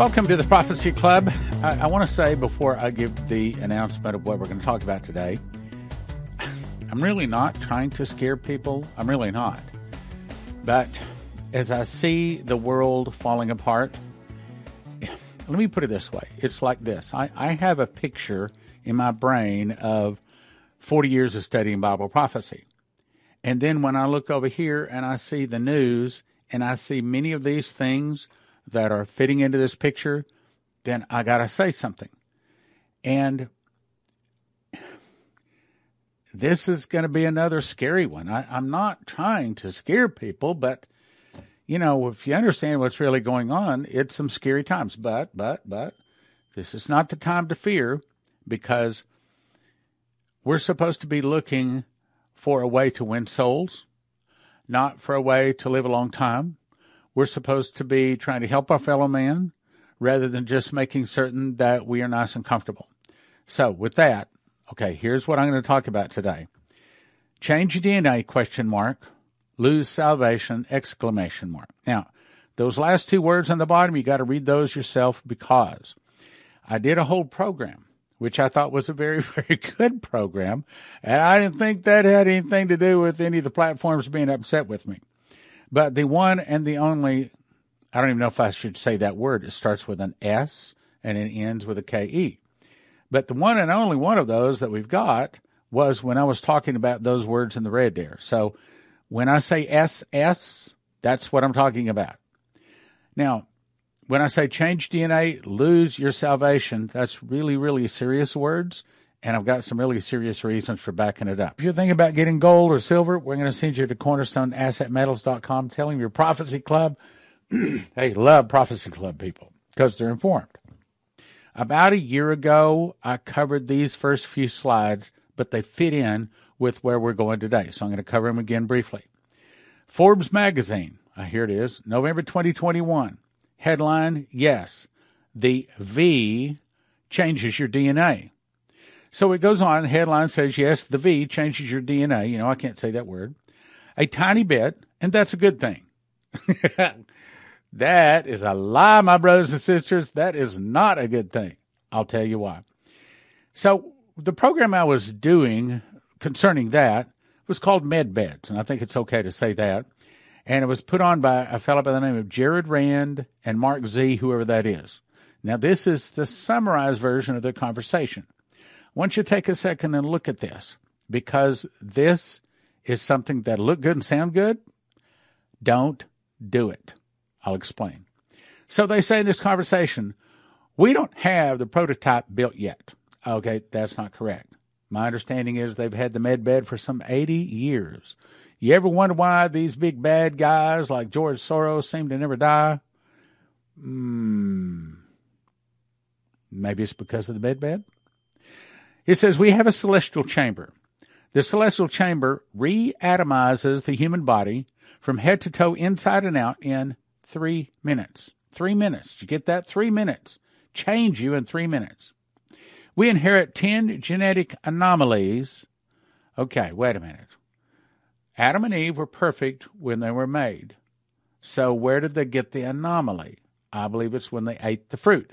Welcome to the Prophecy Club. I, I want to say before I give the announcement of what we're going to talk about today, I'm really not trying to scare people. I'm really not. But as I see the world falling apart, let me put it this way it's like this I, I have a picture in my brain of 40 years of studying Bible prophecy. And then when I look over here and I see the news and I see many of these things that are fitting into this picture, then I got to say something. And this is going to be another scary one. I, I'm not trying to scare people, but you know, if you understand what's really going on, it's some scary times. But, but, but, this is not the time to fear because we're supposed to be looking for a way to win souls, not for a way to live a long time. We're supposed to be trying to help our fellow man rather than just making certain that we are nice and comfortable. So, with that, okay, here's what I'm going to talk about today. Change your DNA question mark, lose salvation exclamation mark. Now, those last two words on the bottom, you got to read those yourself because I did a whole program which I thought was a very, very good program. And I didn't think that had anything to do with any of the platforms being upset with me. But the one and the only, I don't even know if I should say that word. It starts with an S and it ends with a K-E. But the one and only one of those that we've got was when I was talking about those words in the red there. So when I say SS, that's what I'm talking about. Now, when I say change DNA, lose your salvation, that's really, really serious words. And I've got some really serious reasons for backing it up. If you're thinking about getting gold or silver, we're going to send you to cornerstoneassetmetals.com. Tell them your prophecy club. hey, love prophecy club people because they're informed. About a year ago, I covered these first few slides, but they fit in with where we're going today. So I'm going to cover them again briefly. Forbes magazine, uh, here it is, November 2021. Headline Yes, the V changes your DNA. So it goes on. The headline says, Yes, the V changes your DNA. You know, I can't say that word. A tiny bit, and that's a good thing. that is a lie, my brothers and sisters. That is not a good thing. I'll tell you why. So the program I was doing concerning that was called MedBeds, and I think it's okay to say that and it was put on by a fellow by the name of Jared Rand and Mark Z, whoever that is. Now, this is the summarized version of the conversation. I want you to take a second and look at this because this is something that look good and sound good. Don't do it. I'll explain. So they say in this conversation, we don't have the prototype built yet. Okay, that's not correct. My understanding is they've had the med bed for some 80 years. You ever wonder why these big bad guys like George Soros seem to never die? Hmm. Maybe it's because of the bed bed. It says we have a celestial chamber. The celestial chamber reatomizes the human body from head to toe, inside and out, in three minutes. Three minutes. You get that? Three minutes. Change you in three minutes. We inherit 10 genetic anomalies. Okay, wait a minute. Adam and Eve were perfect when they were made. So, where did they get the anomaly? I believe it's when they ate the fruit.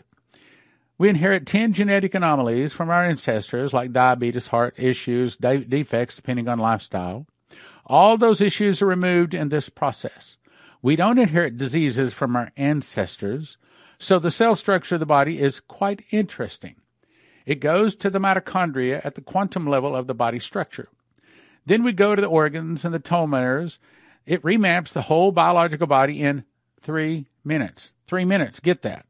We inherit 10 genetic anomalies from our ancestors, like diabetes, heart issues, de- defects, depending on lifestyle. All those issues are removed in this process. We don't inherit diseases from our ancestors, so the cell structure of the body is quite interesting. It goes to the mitochondria at the quantum level of the body structure. Then we go to the organs and the telomeres. It remaps the whole biological body in three minutes. Three minutes, get that.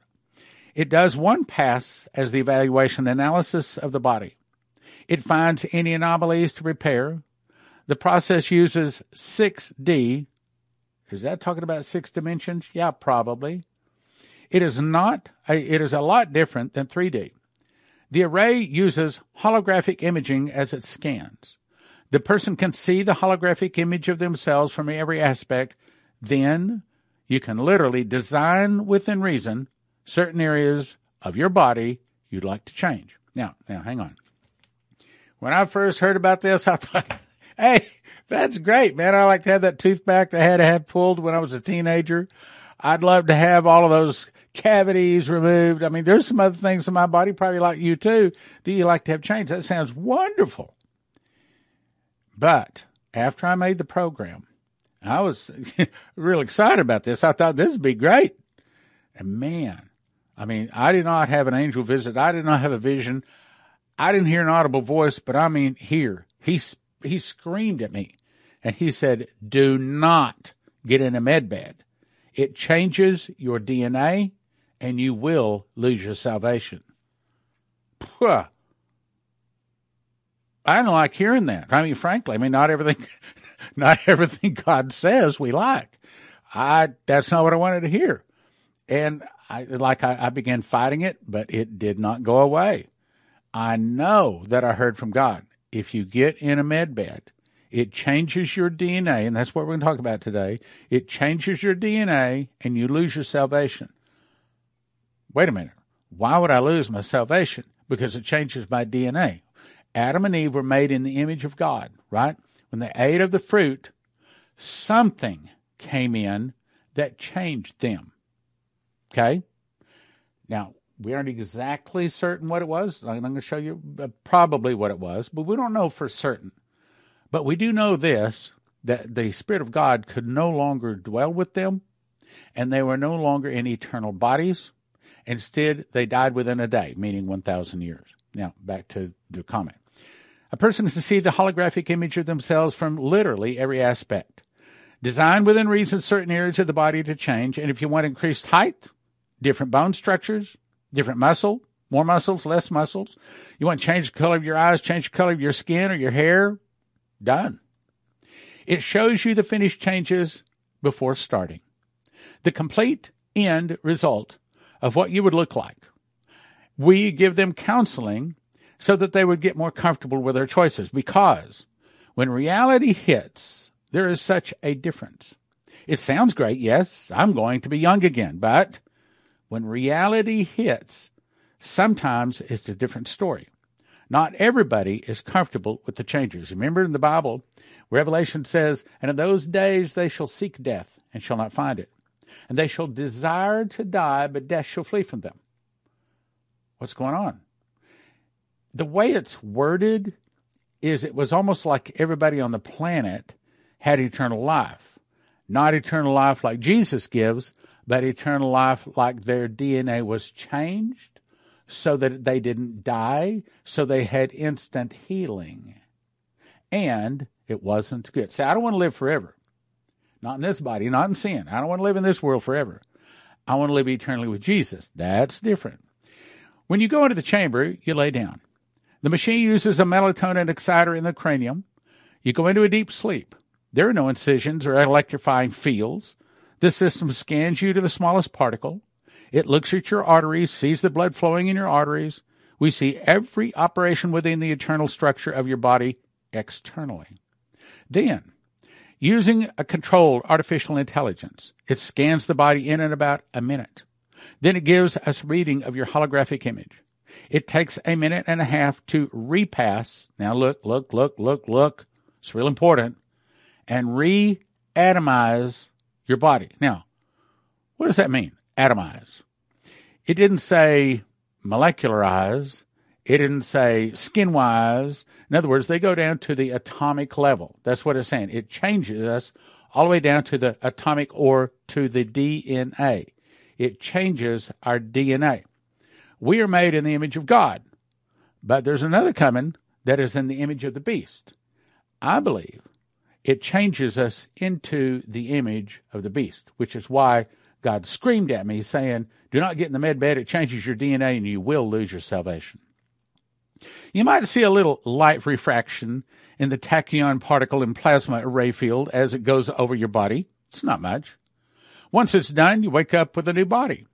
It does one pass as the evaluation analysis of the body. It finds any anomalies to repair. The process uses 6D. Is that talking about six dimensions? Yeah, probably. It is not, it is a lot different than 3D. The array uses holographic imaging as it scans. The person can see the holographic image of themselves from every aspect. Then you can literally design within reason certain areas of your body you'd like to change. Now, now hang on. When I first heard about this, I thought, hey, that's great, man. I like to have that tooth back that I had to pulled when I was a teenager. I'd love to have all of those cavities removed. I mean, there's some other things in my body, probably like you too. Do you like to have change? That sounds wonderful. But after I made the program, I was real excited about this. I thought this would be great. And man, I mean, I did not have an angel visit. I did not have a vision. I didn't hear an audible voice, but I mean, here he he screamed at me, and he said, "Do not get in a med bed. It changes your DNA, and you will lose your salvation." Puh. I don't like hearing that. I mean, frankly, I mean, not everything, not everything God says we like. I that's not what I wanted to hear, and I like I, I began fighting it, but it did not go away. I know that I heard from God. If you get in a med bed, it changes your DNA, and that's what we're going to talk about today. It changes your DNA, and you lose your salvation. Wait a minute. Why would I lose my salvation? Because it changes my DNA. Adam and Eve were made in the image of God, right? When they ate of the fruit, something came in that changed them. Okay? Now, we aren't exactly certain what it was. I'm going to show you uh, probably what it was, but we don't know for certain. But we do know this that the Spirit of God could no longer dwell with them, and they were no longer in eternal bodies. Instead, they died within a day, meaning 1,000 years. Now, back to the comment. A person can see the holographic image of themselves from literally every aspect. Designed within reason certain areas of the body to change, and if you want increased height, different bone structures, different muscle, more muscles, less muscles. You want to change the color of your eyes, change the color of your skin or your hair? Done. It shows you the finished changes before starting. The complete end result of what you would look like. We give them counseling so that they would get more comfortable with their choices because when reality hits, there is such a difference. It sounds great. Yes, I'm going to be young again, but when reality hits, sometimes it's a different story. Not everybody is comfortable with the changes. Remember in the Bible, Revelation says, And in those days they shall seek death and shall not find it. And they shall desire to die, but death shall flee from them. What's going on? The way it's worded is it was almost like everybody on the planet had eternal life. Not eternal life like Jesus gives, but eternal life like their DNA was changed so that they didn't die, so they had instant healing. And it wasn't good. Say, I don't want to live forever. Not in this body, not in sin. I don't want to live in this world forever. I want to live eternally with Jesus. That's different. When you go into the chamber, you lay down. The machine uses a melatonin exciter in the cranium. You go into a deep sleep. There are no incisions or electrifying fields. This system scans you to the smallest particle. It looks at your arteries, sees the blood flowing in your arteries. We see every operation within the internal structure of your body externally. Then, using a controlled artificial intelligence, it scans the body in and about a minute. Then it gives us reading of your holographic image. It takes a minute and a half to repass. Now look, look, look, look, look. It's real important. And re-atomize your body. Now, what does that mean? Atomize. It didn't say molecularize. It didn't say skin wise. In other words, they go down to the atomic level. That's what it's saying. It changes us all the way down to the atomic or to the DNA. It changes our DNA. We are made in the image of God, but there's another coming that is in the image of the beast. I believe it changes us into the image of the beast, which is why God screamed at me saying, Do not get in the med bed. It changes your DNA and you will lose your salvation. You might see a little light refraction in the tachyon particle and plasma array field as it goes over your body. It's not much. Once it's done, you wake up with a new body.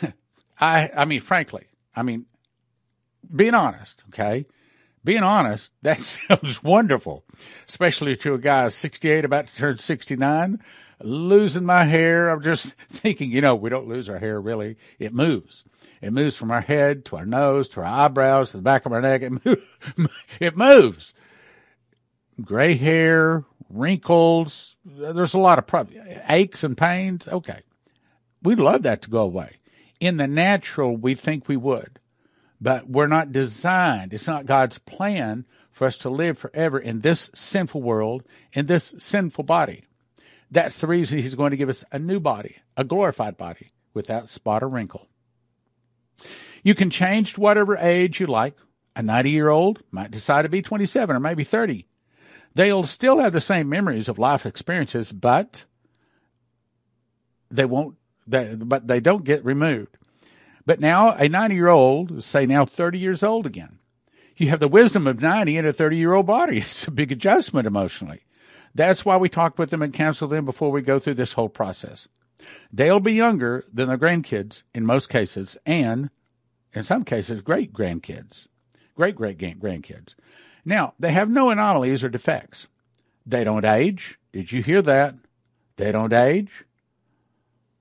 I, I mean, frankly, I mean, being honest, okay? Being honest, that sounds wonderful, especially to a guy 68 about to turn 69. Losing my hair. I'm just thinking, you know, we don't lose our hair really. It moves. It moves from our head to our nose to our eyebrows to the back of our neck. It, moves. it moves. Gray hair, wrinkles. There's a lot of problems. Aches and pains. Okay. We'd love that to go away. In the natural, we think we would, but we're not designed. It's not God's plan for us to live forever in this sinful world, in this sinful body. That's the reason He's going to give us a new body, a glorified body, without spot or wrinkle. You can change to whatever age you like. A 90 year old might decide to be 27 or maybe 30. They'll still have the same memories of life experiences, but they won't, they, but they don't get removed. But now a 90 year old, say now 30 years old again. You have the wisdom of 90 in a 30 year old body. It's a big adjustment emotionally. That's why we talk with them and counsel them before we go through this whole process. They'll be younger than their grandkids in most cases, and in some cases, great grandkids, great great grandkids. Now, they have no anomalies or defects. They don't age. Did you hear that? They don't age.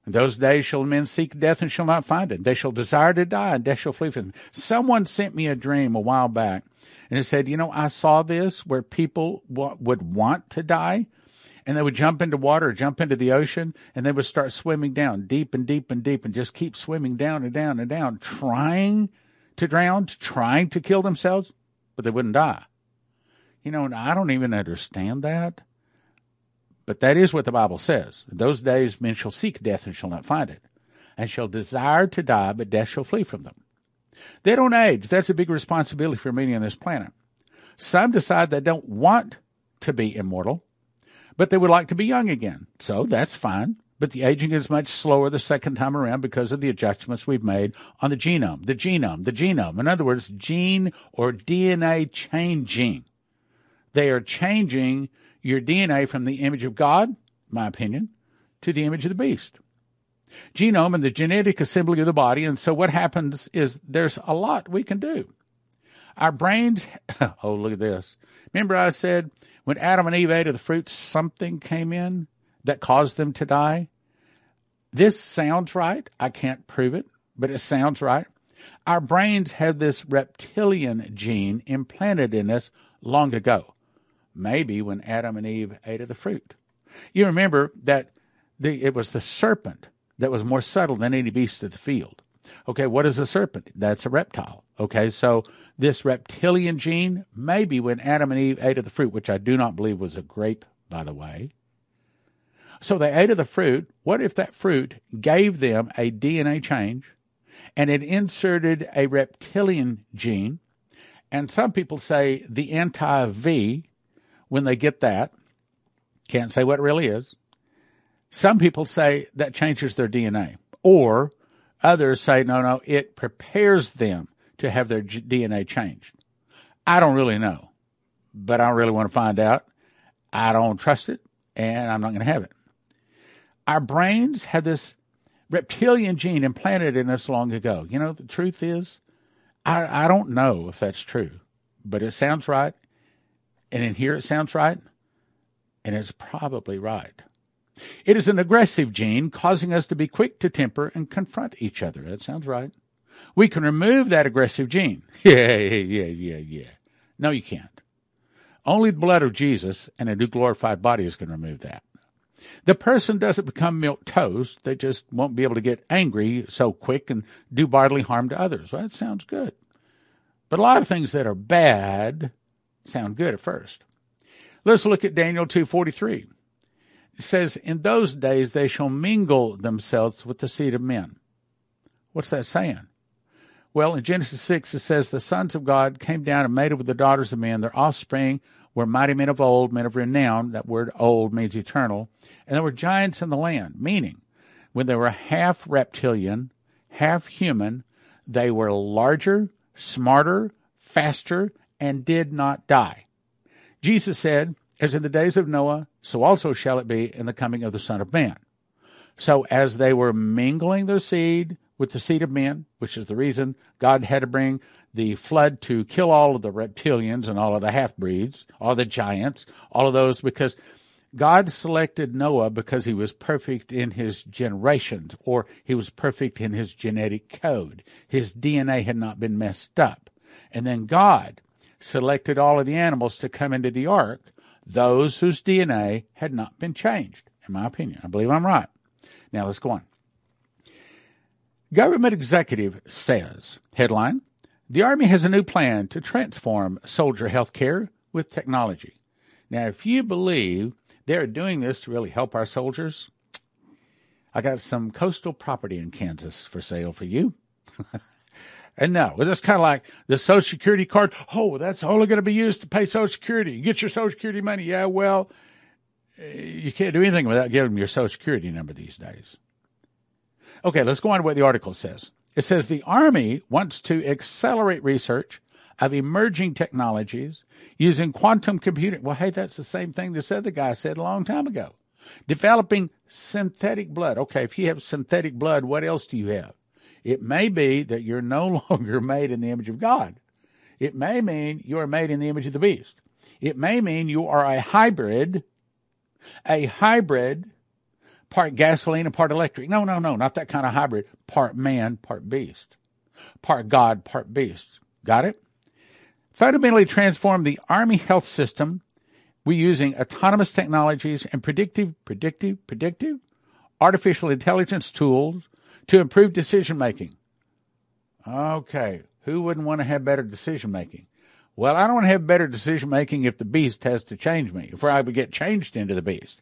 In those days shall men seek death and shall not find it. They shall desire to die and death shall flee from them. Someone sent me a dream a while back and it said, you know, I saw this where people w- would want to die and they would jump into water jump into the ocean and they would start swimming down deep and deep and deep and just keep swimming down and down and down, trying to drown, trying to kill themselves, but they wouldn't die. You know, I don't even understand that. But that is what the Bible says. In those days men shall seek death and shall not find it, and shall desire to die, but death shall flee from them. They don't age. That's a big responsibility for many on this planet. Some decide they don't want to be immortal, but they would like to be young again. So that's fine. But the aging is much slower the second time around because of the adjustments we've made on the genome, the genome, the genome. In other words, gene or DNA changing. They are changing your DNA from the image of God, my opinion, to the image of the beast. Genome and the genetic assembly of the body. And so what happens is there's a lot we can do. Our brains, oh, look at this. Remember I said when Adam and Eve ate of the fruit, something came in that caused them to die? This sounds right. I can't prove it, but it sounds right. Our brains have this reptilian gene implanted in us long ago maybe when Adam and Eve ate of the fruit. You remember that the, it was the serpent that was more subtle than any beast of the field. Okay, what is a serpent? That's a reptile. Okay, so this reptilian gene, maybe when Adam and Eve ate of the fruit, which I do not believe was a grape, by the way. So they ate of the fruit. What if that fruit gave them a DNA change and it inserted a reptilian gene? And some people say the anti V when they get that, can't say what it really is. Some people say that changes their DNA, or others say, no, no, it prepares them to have their DNA changed. I don't really know, but I don't really want to find out. I don't trust it, and I'm not going to have it. Our brains have this reptilian gene implanted in us long ago. You know, the truth is, I, I don't know if that's true, but it sounds right and in here it sounds right, and it's probably right. It is an aggressive gene causing us to be quick to temper and confront each other. That sounds right. We can remove that aggressive gene. Yeah, yeah, yeah, yeah. Yeah. No, you can't. Only the blood of Jesus and a new glorified body is going to remove that. The person doesn't become milk toast. They just won't be able to get angry so quick and do bodily harm to others. Well, that sounds good. But a lot of things that are bad sound good at first. Let's look at Daniel 2:43. It says, "In those days they shall mingle themselves with the seed of men." What's that saying? Well, in Genesis 6 it says, "The sons of God came down and mated with the daughters of men. Their offspring were mighty men of old, men of renown." That word "old" means eternal. And there were giants in the land, meaning when they were half reptilian, half human, they were larger, smarter, faster, and did not die. Jesus said, As in the days of Noah, so also shall it be in the coming of the Son of Man. So as they were mingling their seed with the seed of men, which is the reason God had to bring the flood to kill all of the reptilians and all of the half breeds, all the giants, all of those, because God selected Noah because he was perfect in his generations, or he was perfect in his genetic code. His DNA had not been messed up. And then God selected all of the animals to come into the ark, those whose DNA had not been changed, in my opinion. I believe I'm right. Now let's go on. Government executive says, headline, the Army has a new plan to transform soldier health care with technology. Now, if you believe they're doing this to really help our soldiers, I got some coastal property in Kansas for sale for you. and no, it's kind of like the Social Security card. Oh, that's only going to be used to pay Social Security. You get your Social Security money. Yeah, well, you can't do anything without giving them your Social Security number these days. Okay, let's go on to what the article says. It says the Army wants to accelerate research of emerging technologies using quantum computing. Well, hey, that's the same thing this other guy said a long time ago. Developing synthetic blood. Okay, if you have synthetic blood, what else do you have? It may be that you're no longer made in the image of God. It may mean you are made in the image of the beast. It may mean you are a hybrid, a hybrid, part gasoline and part electric. No, no, no, not that kind of hybrid. Part man, part beast. Part God, part beast. Got it? Fundamentally transform the Army health system we're using autonomous technologies and predictive, predictive, predictive artificial intelligence tools to improve decision making. Okay, who wouldn't want to have better decision making? Well, I don't want to have better decision making if the beast has to change me, if I would get changed into the beast.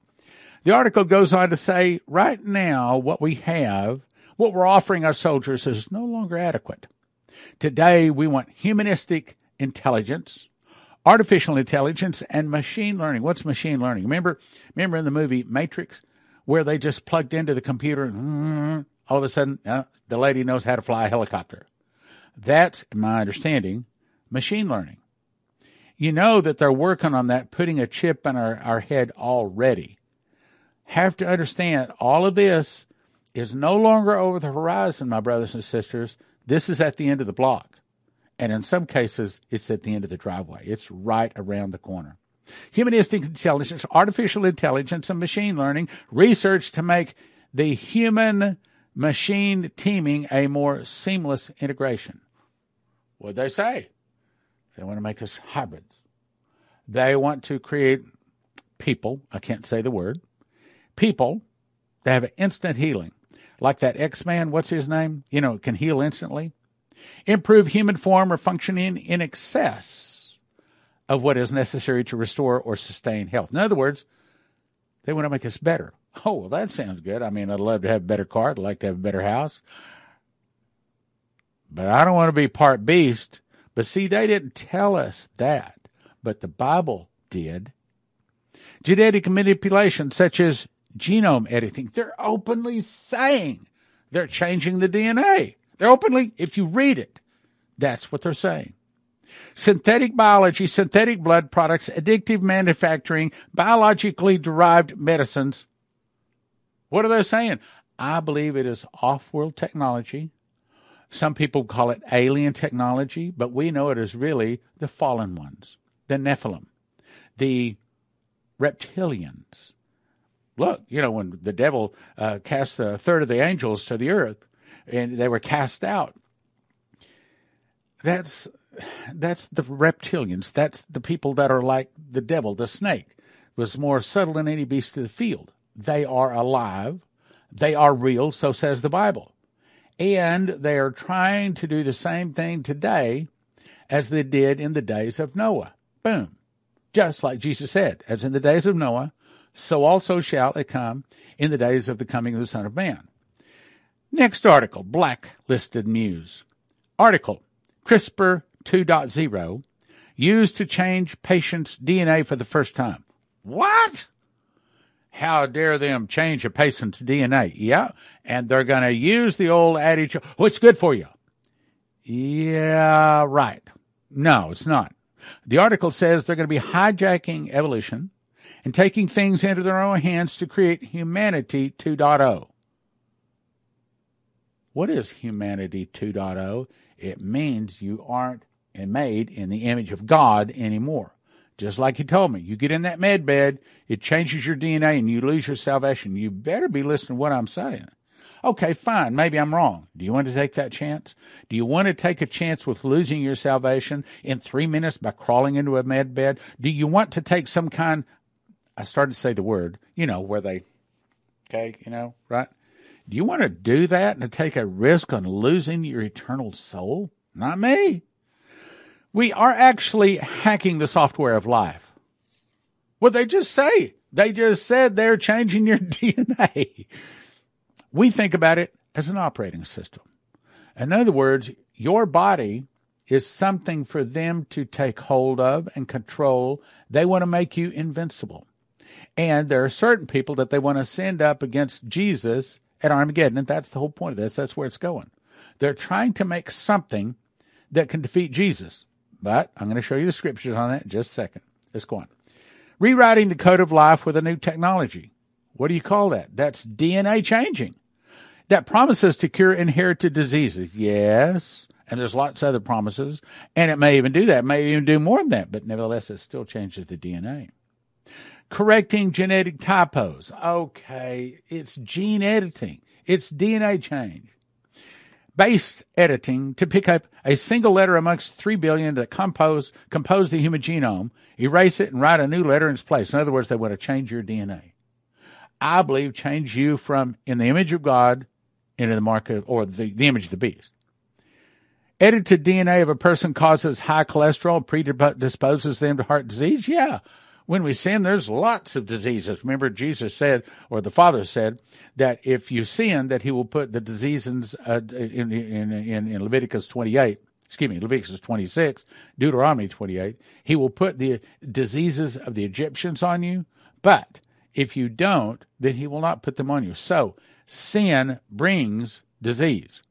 The article goes on to say right now, what we have, what we're offering our soldiers is no longer adequate. Today, we want humanistic intelligence, artificial intelligence and machine learning. What's machine learning? Remember, remember in the movie Matrix, where they just plugged into the computer and all of a sudden uh, the lady knows how to fly a helicopter. That's, my understanding, machine learning. You know that they're working on that, putting a chip in our, our head already. Have to understand all of this is no longer over the horizon, my brothers and sisters. This is at the end of the block. And in some cases, it's at the end of the driveway. It's right around the corner. Humanistic intelligence, artificial intelligence, and machine learning research to make the human machine teaming a more seamless integration. What they say? They want to make us hybrids. They want to create people, I can't say the word, people that have instant healing. Like that X Man, what's his name? You know, can heal instantly improve human form or functioning in excess of what is necessary to restore or sustain health. In other words, they want to make us better. Oh, well, that sounds good. I mean, I'd love to have a better car. I'd like to have a better house. But I don't want to be part beast. But see, they didn't tell us that. But the Bible did. Genetic manipulation, such as genome editing, they're openly saying they're changing the DNA. They're openly, if you read it, that's what they're saying. Synthetic biology, synthetic blood products, additive manufacturing, biologically derived medicines. What are they saying? I believe it is off world technology. Some people call it alien technology, but we know it is really the fallen ones, the Nephilim, the reptilians. Look, you know, when the devil uh, cast a third of the angels to the earth, and they were cast out. That's that's the reptilians. That's the people that are like the devil, the snake, was more subtle than any beast of the field. They are alive. They are real, so says the Bible. And they are trying to do the same thing today as they did in the days of Noah. Boom. Just like Jesus said, as in the days of Noah, so also shall it come in the days of the coming of the Son of Man. Next article, blacklisted news. Article, CRISPR 2.0 used to change patients' DNA for the first time. What? How dare them change a patient's DNA? Yeah, and they're going to use the old adage, oh, it's good for you. Yeah, right. No, it's not. The article says they're going to be hijacking evolution and taking things into their own hands to create humanity 2.0. What is humanity 2.0? It means you aren't made in the image of God anymore. Just like he told me, you get in that med bed, it changes your DNA and you lose your salvation. You better be listening to what I'm saying. Okay, fine. Maybe I'm wrong. Do you want to take that chance? Do you want to take a chance with losing your salvation in three minutes by crawling into a med bed? Do you want to take some kind, I started to say the word, you know, where they, okay, you know, right? Do you want to do that and take a risk on losing your eternal soul? Not me. We are actually hacking the software of life. What they just say. They just said they're changing your DNA. We think about it as an operating system. In other words, your body is something for them to take hold of and control. They want to make you invincible. And there are certain people that they want to send up against Jesus at Armageddon. And that's the whole point of this. That's where it's going. They're trying to make something that can defeat Jesus. But I'm going to show you the scriptures on that in just a second. Let's go on. Rewriting the code of life with a new technology. What do you call that? That's DNA changing. That promises to cure inherited diseases. Yes. And there's lots of other promises. And it may even do that. It may even do more than that. But nevertheless, it still changes the DNA. Correcting genetic typos. Okay. It's gene editing. It's DNA change base editing to pick up a single letter amongst three billion that compose compose the human genome, erase it, and write a new letter in its place. In other words, they want to change your DNA. I believe change you from in the image of God into the mark of or the, the image of the beast. Edited DNA of a person causes high cholesterol, predisposes them to heart disease. Yeah, when we sin, there's lots of diseases. Remember, Jesus said, or the Father said, that if you sin, that He will put the diseases uh, in, in, in, in Leviticus 28 excuse me, Leviticus 26, Deuteronomy 28, he will put the diseases of the Egyptians on you, but if you don't, then he will not put them on you. So, sin brings disease.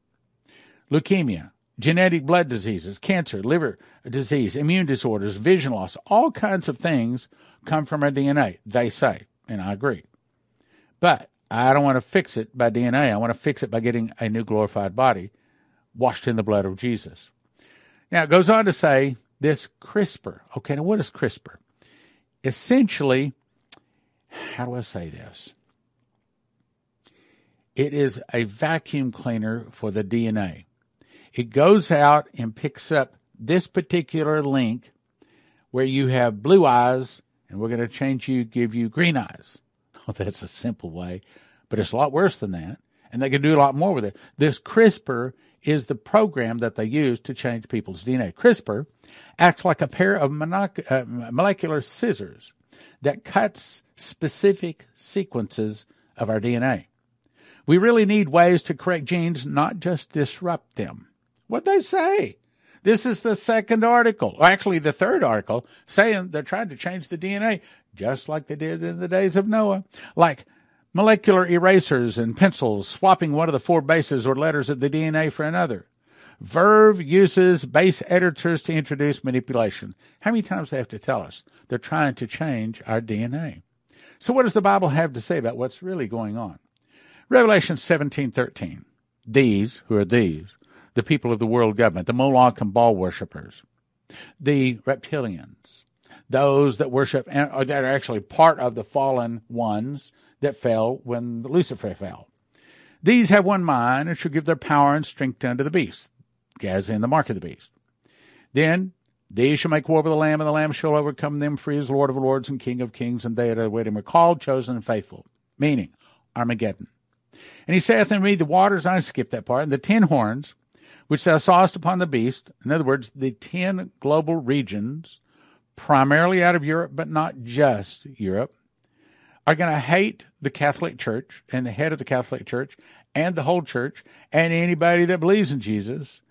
Leukemia, genetic blood diseases, cancer, liver disease, immune disorders, vision loss, all kinds of things come from our DNA, they say, and I agree. But I don't want to fix it by DNA. I want to fix it by getting a new glorified body washed in the blood of Jesus. Now it goes on to say this CRISPR. Okay, now what is CRISPR? Essentially, how do I say this? It is a vacuum cleaner for the DNA. It goes out and picks up this particular link where you have blue eyes and we're going to change you, give you green eyes. Oh, that's a simple way, but it's a lot worse than that. And they can do a lot more with it. This CRISPR is the program that they use to change people's DNA. CRISPR acts like a pair of monoc- uh, molecular scissors that cuts specific sequences of our DNA. We really need ways to correct genes, not just disrupt them. What'd they say? This is the second article, or actually the third article, saying they're trying to change the DNA just like they did in the days of Noah. Like molecular erasers and pencils swapping one of the four bases or letters of the DNA for another. Verve uses base editors to introduce manipulation. How many times they have to tell us they're trying to change our DNA? So what does the Bible have to say about what's really going on? Revelation 17:13. These, who are these, the people of the world government, the Moloch and Baal worshippers, the reptilians, those that worship or uh, that are actually part of the fallen ones that fell when Lucifer fell. These have one mind and shall give their power and strength unto the beast, as in the mark of the beast. Then these shall make war with the Lamb, and the Lamb shall overcome them, for he is Lord of lords and King of kings, and they that await him are called, chosen, and faithful. Meaning, Armageddon. And he saith unto me, The waters, I skipped that part, and the ten horns which thou sawest upon the beast, in other words, the 10 global regions, primarily out of Europe, but not just Europe, are going to hate the Catholic Church and the head of the Catholic Church and the whole church and anybody that believes in Jesus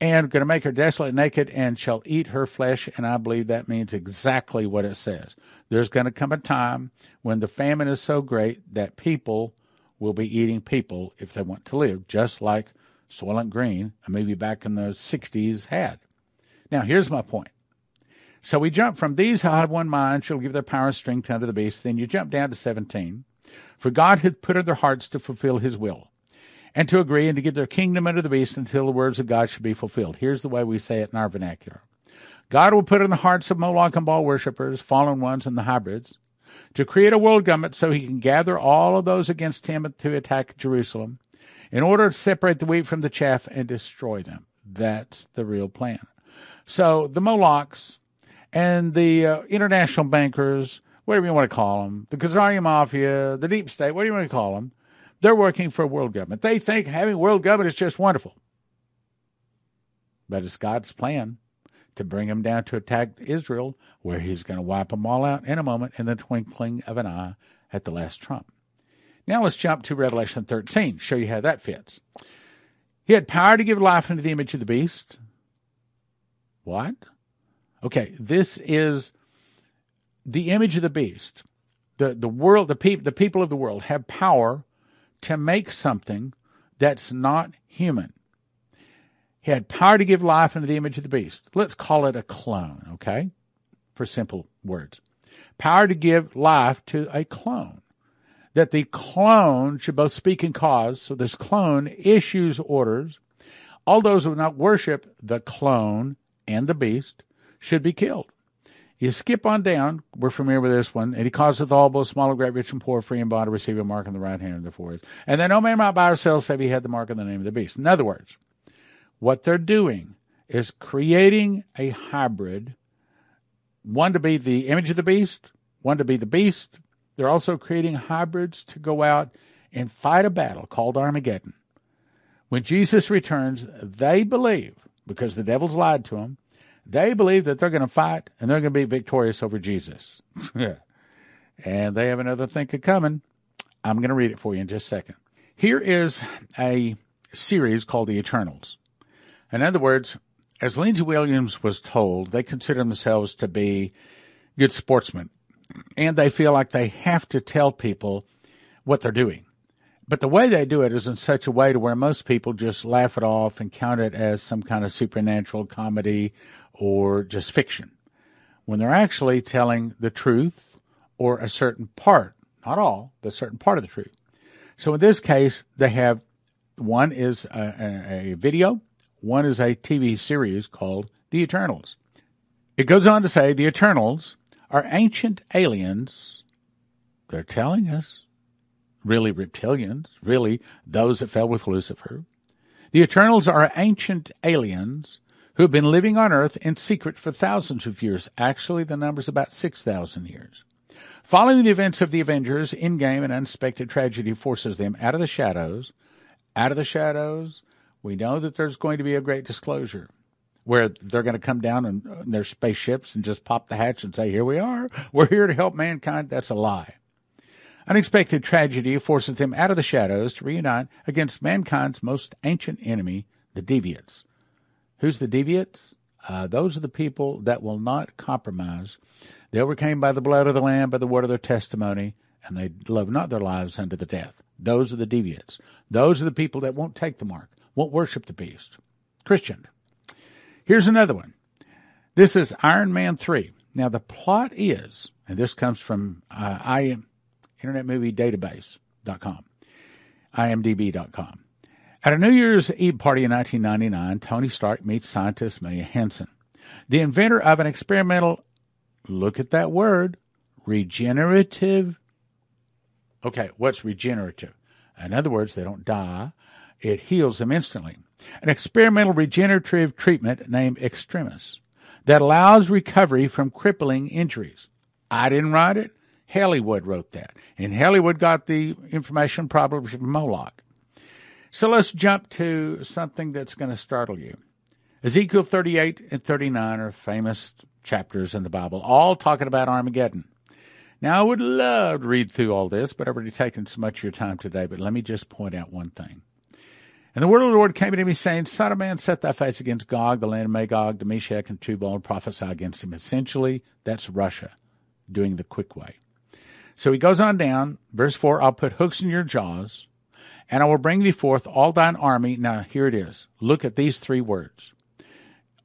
and going to make her desolate naked and shall eat her flesh. And I believe that means exactly what it says. There's going to come a time when the famine is so great that people will be eating people if they want to live, just like Soylent Green, a movie back in the 60s, had. Now, here's my point. So we jump from these out one mind shall give their power and strength unto the beast. Then you jump down to 17. For God hath put in their hearts to fulfill his will, and to agree and to give their kingdom unto the beast until the words of God should be fulfilled. Here's the way we say it in our vernacular. God will put in the hearts of Moloch and Baal worshippers, fallen ones, and the hybrids, to create a world government so he can gather all of those against him to attack Jerusalem in order to separate the wheat from the chaff and destroy them. That's the real plan. So the Molochs and the uh, international bankers, whatever you want to call them, the Khazarian Mafia, the deep state, what do you want to call them? They're working for a world government. They think having world government is just wonderful. But it's God's plan to bring them down to attack Israel, where he's going to wipe them all out in a moment in the twinkling of an eye at the last trump. Now let's jump to Revelation 13, show you how that fits. He had power to give life unto the image of the beast. What? Okay, this is the image of the beast. The the world, the people, the people of the world have power to make something that's not human. He had power to give life unto the image of the beast. Let's call it a clone, okay? For simple words. Power to give life to a clone. That the clone should both speak and cause. So this clone issues orders. All those who would not worship the clone and the beast should be killed. You skip on down. We're familiar with this one. And he causeth all, both small and great, rich and poor, free and bond, to receive a mark on the right hand of the forehead. And then no man might buy or sell save he had the mark of the name of the beast. In other words, what they're doing is creating a hybrid, one to be the image of the beast, one to be the beast. They're also creating hybrids to go out and fight a battle called Armageddon. When Jesus returns, they believe, because the devil's lied to them, they believe that they're going to fight and they're going to be victorious over Jesus. and they have another thinking coming. I'm going to read it for you in just a second. Here is a series called The Eternals. In other words, as Lindsey Williams was told, they consider themselves to be good sportsmen, and they feel like they have to tell people what they're doing. But the way they do it is in such a way to where most people just laugh it off and count it as some kind of supernatural comedy or just fiction. When they're actually telling the truth or a certain part, not all, but a certain part of the truth. So in this case, they have one is a, a, a video one is a TV series called The Eternals. It goes on to say the Eternals are ancient aliens. They're telling us, really reptilians, really those that fell with Lucifer. The Eternals are ancient aliens who have been living on Earth in secret for thousands of years. Actually, the number's about 6,000 years. Following the events of the Avengers, Endgame and unexpected tragedy forces them out of the shadows, out of the shadows, we know that there's going to be a great disclosure where they're going to come down in, in their spaceships and just pop the hatch and say, Here we are. We're here to help mankind. That's a lie. Unexpected tragedy forces them out of the shadows to reunite against mankind's most ancient enemy, the deviants. Who's the deviants? Uh, those are the people that will not compromise. They overcame by the blood of the Lamb, by the word of their testimony, and they love not their lives unto the death. Those are the deviants. Those are the people that won't take the mark won't worship the beast. Christian. Here's another one. This is Iron Man 3. Now, the plot is, and this comes from uh, I, Internet Movie Database.com, imdb.com. At a New Year's Eve party in 1999, Tony Stark meets scientist Maya Hansen, the inventor of an experimental, look at that word, regenerative. Okay, what's regenerative? In other words, they don't die, it heals them instantly. An experimental regenerative treatment named Extremis that allows recovery from crippling injuries. I didn't write it. Hollywood wrote that. And Hollywood got the information probably from Moloch. So let's jump to something that's going to startle you. Ezekiel 38 and 39 are famous chapters in the Bible, all talking about Armageddon. Now, I would love to read through all this, but I've already taken so much of your time today. But let me just point out one thing. And the word of the Lord came to me, saying, Son of man, set thy face against Gog, the land of Magog, the Meshech, and Tubal, and prophesy against him. Essentially, that's Russia doing the quick way. So he goes on down, verse 4 I'll put hooks in your jaws, and I will bring thee forth all thine army. Now, here it is. Look at these three words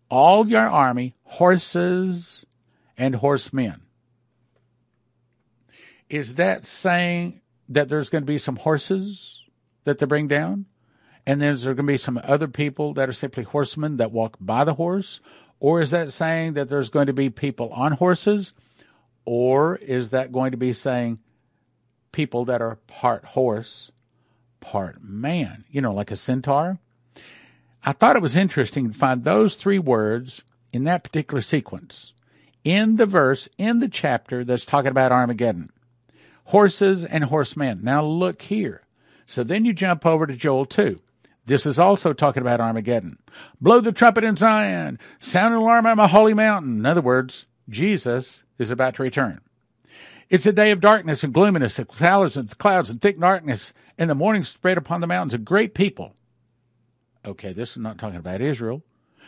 all your army, horses and horsemen. Is that saying that there's going to be some horses that they bring down? And then is there going to be some other people that are simply horsemen that walk by the horse? Or is that saying that there's going to be people on horses? Or is that going to be saying people that are part horse, part man? You know, like a centaur? I thought it was interesting to find those three words in that particular sequence in the verse, in the chapter that's talking about Armageddon. Horses and horsemen. Now look here. So then you jump over to Joel 2. This is also talking about Armageddon. Blow the trumpet in Zion, sound an alarm on my holy mountain. In other words, Jesus is about to return. It's a day of darkness and gloominess, and clouds and clouds and thick darkness, and the morning spread upon the mountains a great people. Okay, this is not talking about Israel.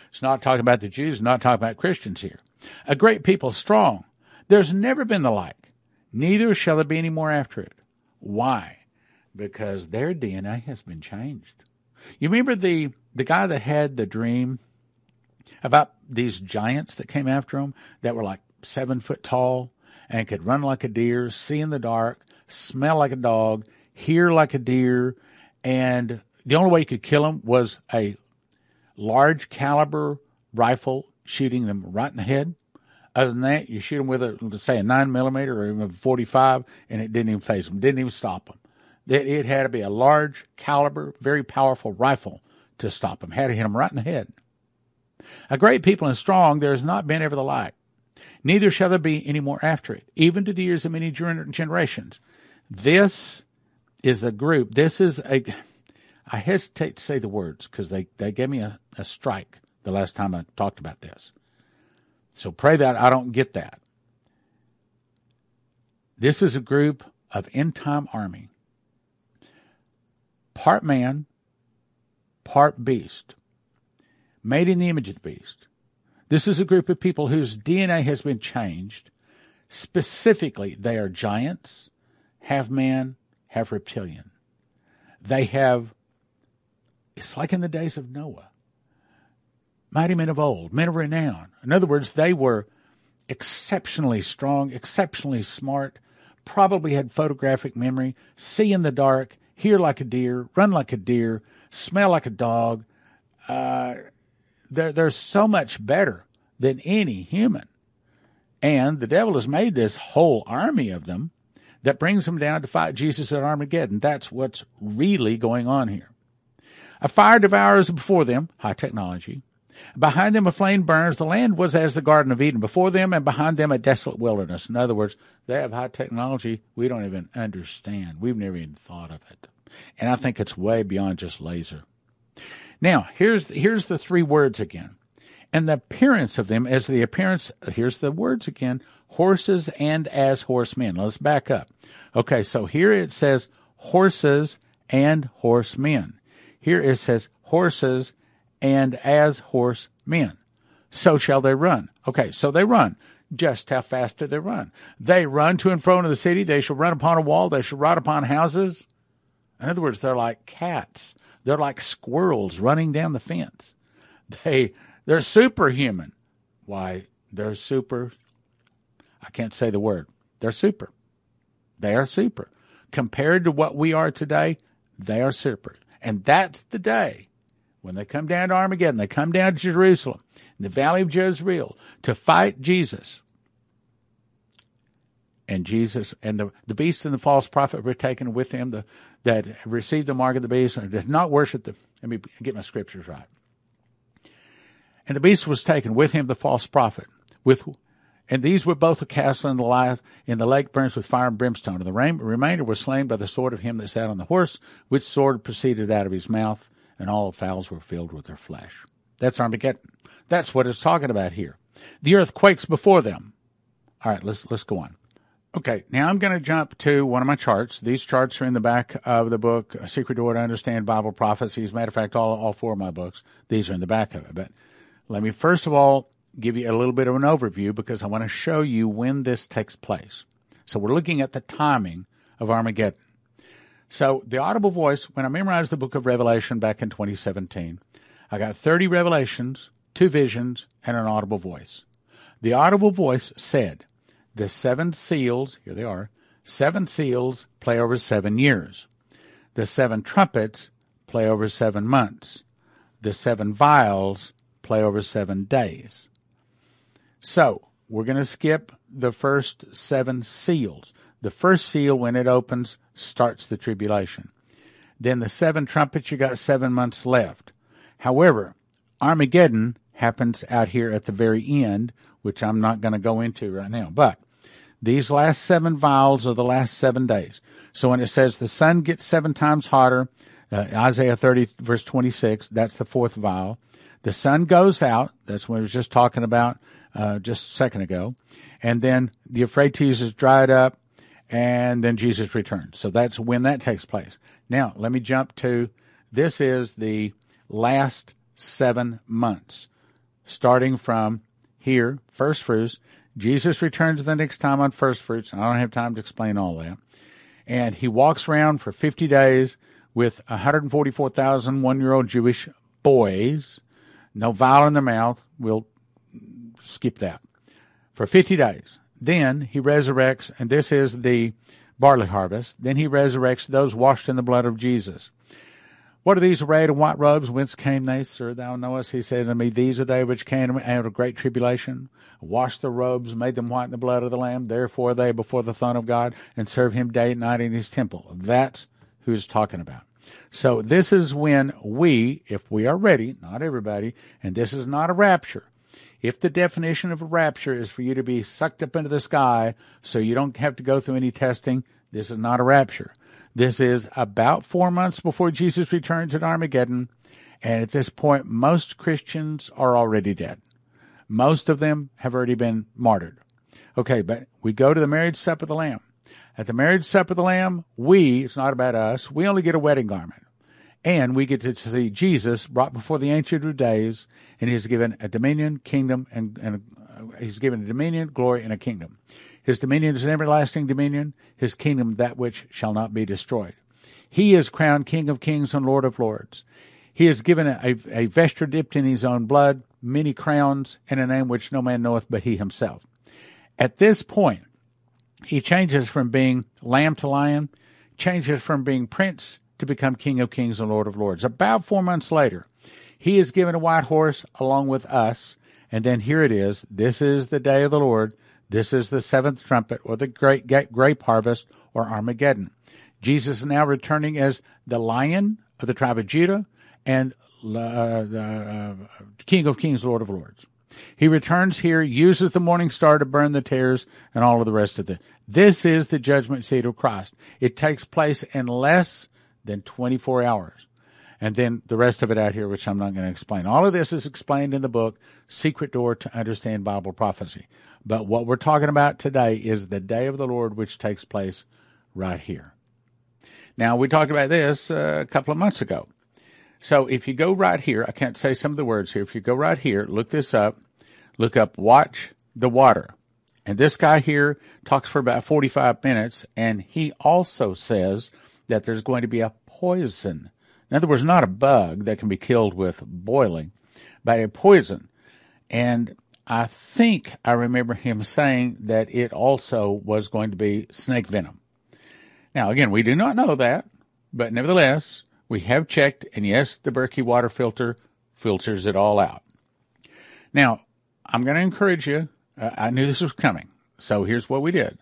It's not talking about the Jews, not talking about Christians here. A great people, strong. There's never been the like. Neither shall there be any more after it. Why? Because their DNA has been changed. You remember the the guy that had the dream about these giants that came after him that were like seven foot tall and could run like a deer, see in the dark, smell like a dog, hear like a deer, and the only way you could kill them was a large caliber rifle shooting them right in the head. Other than that, you shoot them with a, say, a nine millimeter or even a 45, and it didn't even faze them, didn't even stop them. It, it had to be a large caliber, very powerful rifle to stop him. Had to hit him right in the head. A great people and strong, there has not been ever the like. Neither shall there be any more after it, even to the years of many generations. This is a group. This is a. I hesitate to say the words because they, they gave me a, a strike the last time I talked about this. So pray that I don't get that. This is a group of end time army, part man, part beast, made in the image of the beast. This is a group of people whose DNA has been changed. Specifically, they are giants, half man, half reptilian. They have, it's like in the days of Noah, mighty men of old, men of renown. In other words, they were exceptionally strong, exceptionally smart, probably had photographic memory, see in the dark, hear like a deer, run like a deer, smell like a dog. Uh, they're, they're so much better than any human. And the devil has made this whole army of them that brings them down to fight Jesus at Armageddon. That's what's really going on here. A fire devours before them, high technology. Behind them a flame burns. The land was as the Garden of Eden. Before them and behind them a desolate wilderness. In other words, they have high technology we don't even understand. We've never even thought of it. And I think it's way beyond just laser. Now, here's, here's the three words again and the appearance of them as the appearance, here's the words again, horses and as horsemen. Let's back up. Okay, so here it says horses and horsemen. Here it says horses and as horsemen. So shall they run. Okay, so they run. Just how fast do they run? They run to and fro in the city. They shall run upon a wall. They shall ride upon houses. In other words, they're like cats. They're like squirrels running down the fence. They they're superhuman. Why, they're super. I can't say the word. They're super. They are super. Compared to what we are today, they are super. And that's the day when they come down to Armageddon, they come down to Jerusalem, in the valley of Jezreel, to fight Jesus. And Jesus and the, the beast and the false prophet were taken with him the, that received the mark of the beast and did not worship the. Let me get my scriptures right. And the beast was taken with him, the false prophet, with, and these were both cast in the life in the lake burns with fire and brimstone. And the remainder was slain by the sword of him that sat on the horse, which sword proceeded out of his mouth, and all the fowls were filled with their flesh. That's Armageddon. That's what it's talking about here. The earth quakes before them. All right, let's let's go on. Okay, now I'm going to jump to one of my charts. These charts are in the back of the book, A Secret Door to Understand Bible Prophecies. Matter of fact, all, all four of my books, these are in the back of it. But let me first of all give you a little bit of an overview because I want to show you when this takes place. So we're looking at the timing of Armageddon. So the audible voice, when I memorized the book of Revelation back in 2017, I got 30 revelations, two visions, and an audible voice. The audible voice said, the seven seals, here they are, seven seals play over seven years. The seven trumpets play over seven months. The seven vials play over seven days. So we're going to skip the first seven seals. The first seal, when it opens, starts the tribulation. Then the seven trumpets, you got seven months left. However, Armageddon happens out here at the very end, which I'm not going to go into right now. But These last seven vials are the last seven days. So when it says the sun gets seven times hotter, uh, Isaiah 30 verse 26, that's the fourth vial. The sun goes out. That's what we were just talking about uh, just a second ago. And then the Euphrates is dried up, and then Jesus returns. So that's when that takes place. Now, let me jump to this is the last seven months, starting from here, first fruits. Jesus returns the next time on first fruits. I don't have time to explain all that. And he walks around for 50 days with 144,000 one year old Jewish boys, no vial in their mouth. We'll skip that. For 50 days. Then he resurrects, and this is the barley harvest. Then he resurrects those washed in the blood of Jesus. What are these arrayed in white robes? Whence came they, sir? Thou knowest. He said to me, These are they which came out of great tribulation, washed their robes, made them white in the blood of the Lamb. Therefore they before the throne of God, and serve him day and night in his temple. That's who he's talking about. So this is when we, if we are ready, not everybody, and this is not a rapture. If the definition of a rapture is for you to be sucked up into the sky so you don't have to go through any testing, this is not a rapture. This is about four months before Jesus returns at Armageddon, and at this point, most Christians are already dead. Most of them have already been martyred. Okay, but we go to the marriage supper of the Lamb. At the marriage supper of the Lamb, we, it's not about us, we only get a wedding garment. And we get to see Jesus brought before the Ancient of Days, and he's given a dominion, kingdom, and, and uh, he's given a dominion, glory, and a kingdom. His dominion is an everlasting dominion, his kingdom that which shall not be destroyed. He is crowned King of kings and Lord of lords. He is given a, a, a vesture dipped in his own blood, many crowns, and a name which no man knoweth but he himself. At this point, he changes from being lamb to lion, changes from being prince to become King of Kings and Lord of Lords. About four months later, he is given a white horse along with us. And then here it is. This is the day of the Lord. This is the seventh trumpet or the great grape harvest or Armageddon. Jesus is now returning as the lion of the tribe of Judah and uh, the uh, King of Kings, Lord of Lords. He returns here, uses the morning star to burn the tares and all of the rest of it. This is the judgment seat of Christ. It takes place in less than 24 hours. And then the rest of it out here, which I'm not going to explain. All of this is explained in the book, Secret Door to Understand Bible Prophecy. But what we're talking about today is the day of the Lord, which takes place right here. Now, we talked about this uh, a couple of months ago. So if you go right here, I can't say some of the words here. If you go right here, look this up, look up Watch the Water. And this guy here talks for about 45 minutes, and he also says that there's going to be a poison. In other words, not a bug that can be killed with boiling, but a poison. And I think I remember him saying that it also was going to be snake venom. Now, again, we do not know that, but nevertheless, we have checked, and yes, the Berkey water filter filters it all out. Now, I'm going to encourage you. Uh, I knew this was coming, so here's what we did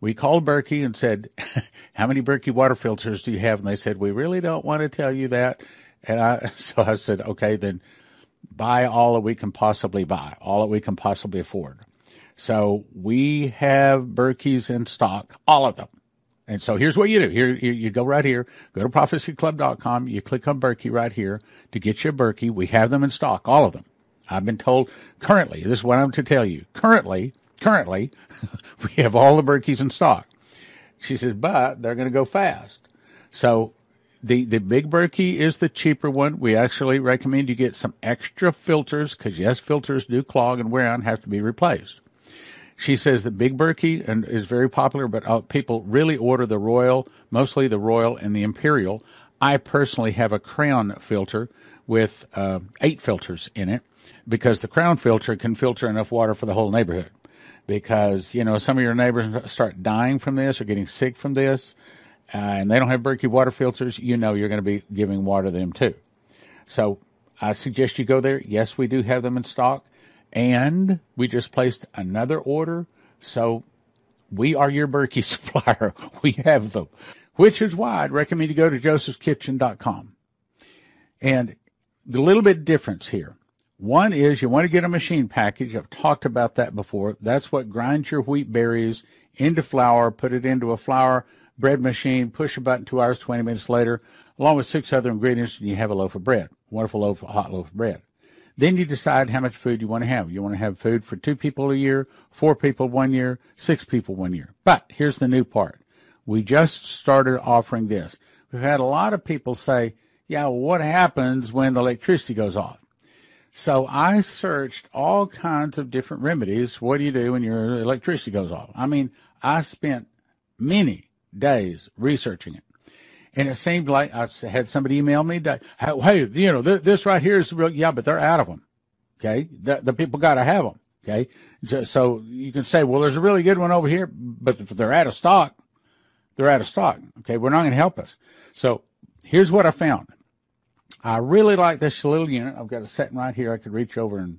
we called Berkey and said, how many Berkey water filters do you have? And they said, we really don't want to tell you that. And I, so I said, okay, then buy all that we can possibly buy, all that we can possibly afford. So we have Berkeys in stock, all of them. And so here's what you do. Here, you, you go right here, go to prophecyclub.com, you click on Berkey right here to get your Berkey. We have them in stock, all of them. I've been told currently, this is what I'm to tell you. Currently, currently, we have all the Berkeys in stock. She says, but they're going to go fast. So the, the big Berkey is the cheaper one. We actually recommend you get some extra filters because yes, filters do clog and wear and have to be replaced. She says the big Berkey and is very popular, but uh, people really order the Royal, mostly the Royal and the Imperial. I personally have a Crown filter with uh, eight filters in it because the Crown filter can filter enough water for the whole neighborhood because you know some of your neighbors start dying from this or getting sick from this, uh, and they don't have Berkey water filters. You know you're going to be giving water to them too. So I suggest you go there. Yes, we do have them in stock, and we just placed another order. So we are your Berkey supplier. we have them, which is why I'd recommend you go to josephskitchen.com. And the little bit difference here One is you want to get a machine package. I've talked about that before. That's what grinds your wheat berries into flour, put it into a flour bread machine, push a button two hours, 20 minutes later, along with six other ingredients, and you have a loaf of bread. Wonderful loaf, hot loaf of bread. Then you decide how much food you want to have. You want to have food for two people a year, four people one year, six people one year. But here's the new part. We just started offering this. We've had a lot of people say, yeah, what happens when the electricity goes off? So I searched all kinds of different remedies. What do you do when your electricity goes off? I mean, I spent many days researching it. And it seemed like I had somebody email me, hey, you know, this right here is real. Yeah, but they're out of them. Okay. The, the people got to have them. Okay. So you can say, well, there's a really good one over here, but if they're out of stock, they're out of stock. Okay. We're not going to help us. So here's what I found. I really like this little unit. I've got it sitting right here. I could reach over and,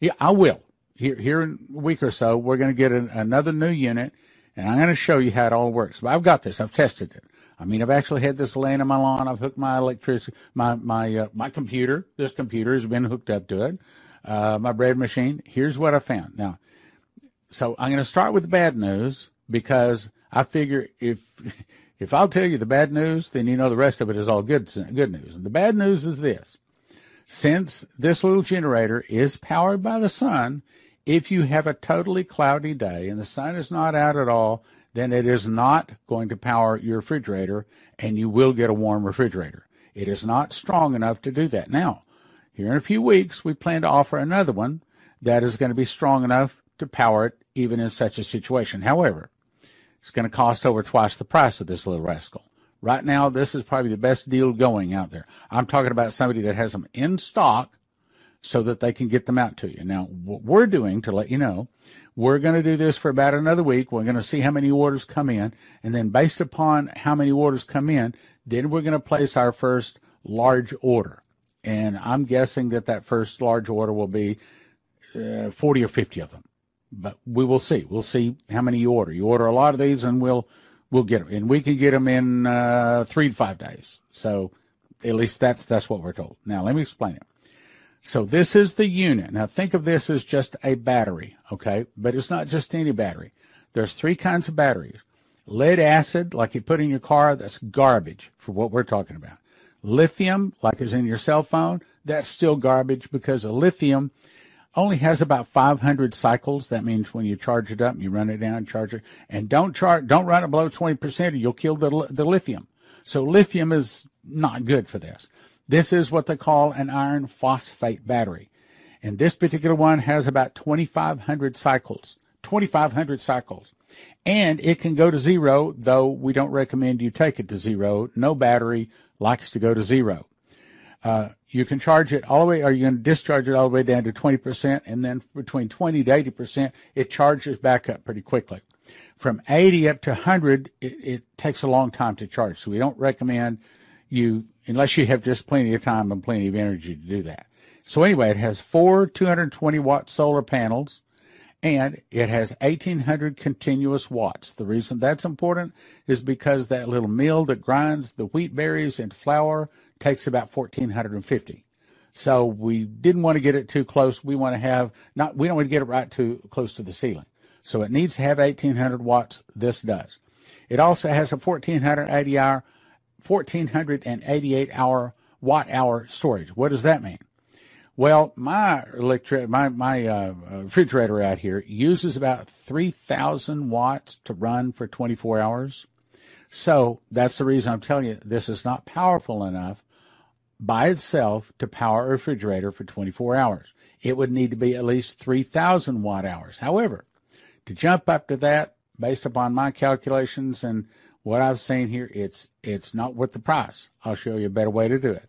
yeah, I will. Here, here in a week or so, we're going to get an, another new unit and I'm going to show you how it all works. But I've got this. I've tested it. I mean, I've actually had this laying on my lawn. I've hooked my electricity, my my uh, my computer. This computer has been hooked up to it. Uh, my bread machine. Here's what I found. Now, so I'm going to start with the bad news because I figure if if I'll tell you the bad news, then you know the rest of it is all good good news. And the bad news is this: since this little generator is powered by the sun, if you have a totally cloudy day and the sun is not out at all, then it is not going to power your refrigerator and you will get a warm refrigerator. It is not strong enough to do that. Now, here in a few weeks, we plan to offer another one that is going to be strong enough to power it even in such a situation. However, it's going to cost over twice the price of this little rascal. Right now, this is probably the best deal going out there. I'm talking about somebody that has them in stock so that they can get them out to you. Now, what we're doing to let you know, we're going to do this for about another week. We're going to see how many orders come in. And then based upon how many orders come in, then we're going to place our first large order. And I'm guessing that that first large order will be uh, 40 or 50 of them. But we will see. We'll see how many you order. You order a lot of these and we'll, we'll get them. And we can get them in uh, three to five days. So at least that's, that's what we're told. Now, let me explain it. So this is the unit. Now think of this as just a battery, okay? But it's not just any battery. There's three kinds of batteries. Lead acid, like you put in your car, that's garbage for what we're talking about. Lithium, like is in your cell phone, that's still garbage because a lithium only has about 500 cycles. That means when you charge it up, you run it down, charge it, and don't charge, don't run it below 20% or you'll kill the, the lithium. So lithium is not good for this. This is what they call an iron phosphate battery. And this particular one has about 2,500 cycles. 2,500 cycles. And it can go to zero, though we don't recommend you take it to zero. No battery likes to go to zero. Uh, you can charge it all the way, or you can discharge it all the way down to 20%, and then between 20 to 80%, it charges back up pretty quickly. From 80 up to 100, it, it takes a long time to charge, so we don't recommend you unless you have just plenty of time and plenty of energy to do that. So anyway, it has four 220 watt solar panels and it has 1800 continuous watts. The reason that's important is because that little mill that grinds the wheat berries and flour takes about 1450. So we didn't want to get it too close. We want to have not, we don't want to get it right too close to the ceiling. So it needs to have 1800 watts. This does. It also has a 1480 hour 1488 hour watt hour storage. What does that mean? Well, my electric, my my uh, refrigerator out here uses about 3,000 watts to run for 24 hours. So that's the reason I'm telling you this is not powerful enough by itself to power a refrigerator for 24 hours. It would need to be at least 3,000 watt hours. However, to jump up to that, based upon my calculations and what I've seen here, it's it's not worth the price. I'll show you a better way to do it.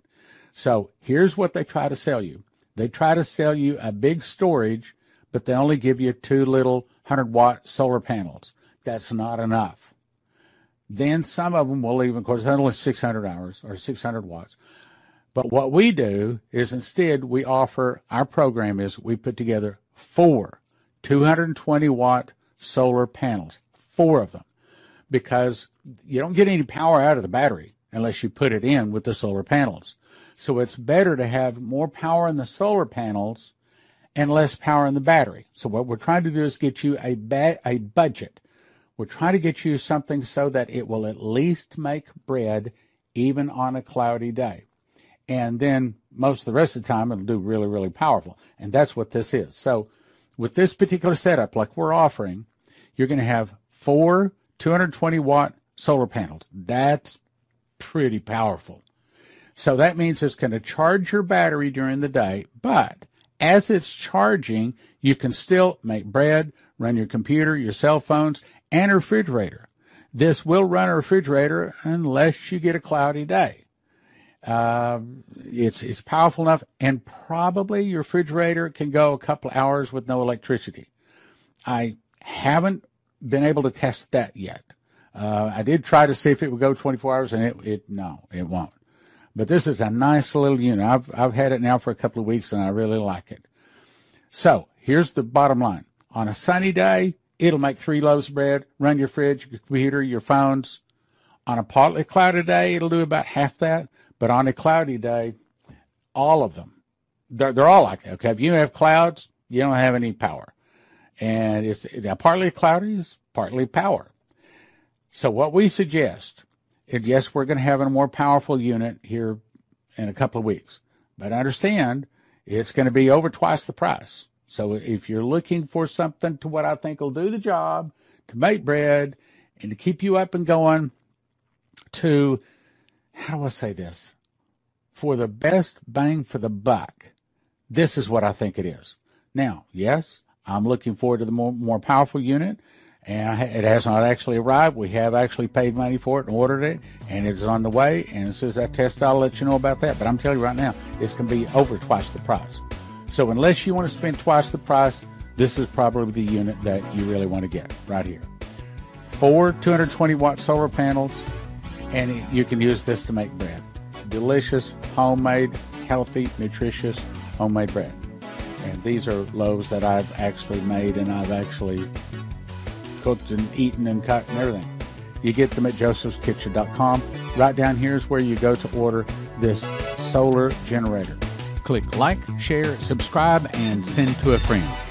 So here's what they try to sell you. They try to sell you a big storage, but they only give you two little 100 watt solar panels. That's not enough. Then some of them will even, of course, only 600 hours or 600 watts. But what we do is instead we offer, our program is we put together four 220 watt solar panels, four of them because you don't get any power out of the battery unless you put it in with the solar panels. So it's better to have more power in the solar panels and less power in the battery. So what we're trying to do is get you a ba- a budget. We're trying to get you something so that it will at least make bread even on a cloudy day. And then most of the rest of the time it'll do really, really powerful. And that's what this is. So with this particular setup, like we're offering, you're going to have four 220 watt solar panels. That's pretty powerful. So that means it's going to charge your battery during the day, but as it's charging, you can still make bread, run your computer, your cell phones, and refrigerator. This will run a refrigerator unless you get a cloudy day. Uh, it's it's powerful enough, and probably your refrigerator can go a couple hours with no electricity. I haven't been able to test that yet. Uh, I did try to see if it would go 24 hours, and it, it no, it won't. But this is a nice little unit. I've I've had it now for a couple of weeks, and I really like it. So here's the bottom line: on a sunny day, it'll make three loaves of bread, run your fridge, your computer, your phones. On a partly cloudy day, it'll do about half that. But on a cloudy day, all of them, they're, they're all like that. Okay, if you have clouds, you don't have any power, and it's partly cloudy is partly power. So what we suggest, and yes, we're going to have a more powerful unit here in a couple of weeks, but understand it's going to be over twice the price. So if you're looking for something to what I think will do the job, to make bread, and to keep you up and going, to how do I say this? For the best bang for the buck, this is what I think it is. Now, yes, I'm looking forward to the more, more powerful unit and it has not actually arrived. We have actually paid money for it and ordered it, and it's on the way. And as soon as I test, I'll let you know about that. But I'm telling you right now, it's going to be over twice the price. So unless you want to spend twice the price, this is probably the unit that you really want to get right here. Four 220 watt solar panels, and you can use this to make bread. Delicious, homemade, healthy, nutritious homemade bread. And these are loaves that I've actually made and I've actually cooked and eaten and cut and everything. You get them at josephskitchen.com. Right down here is where you go to order this solar generator. Click like, share, subscribe, and send to a friend.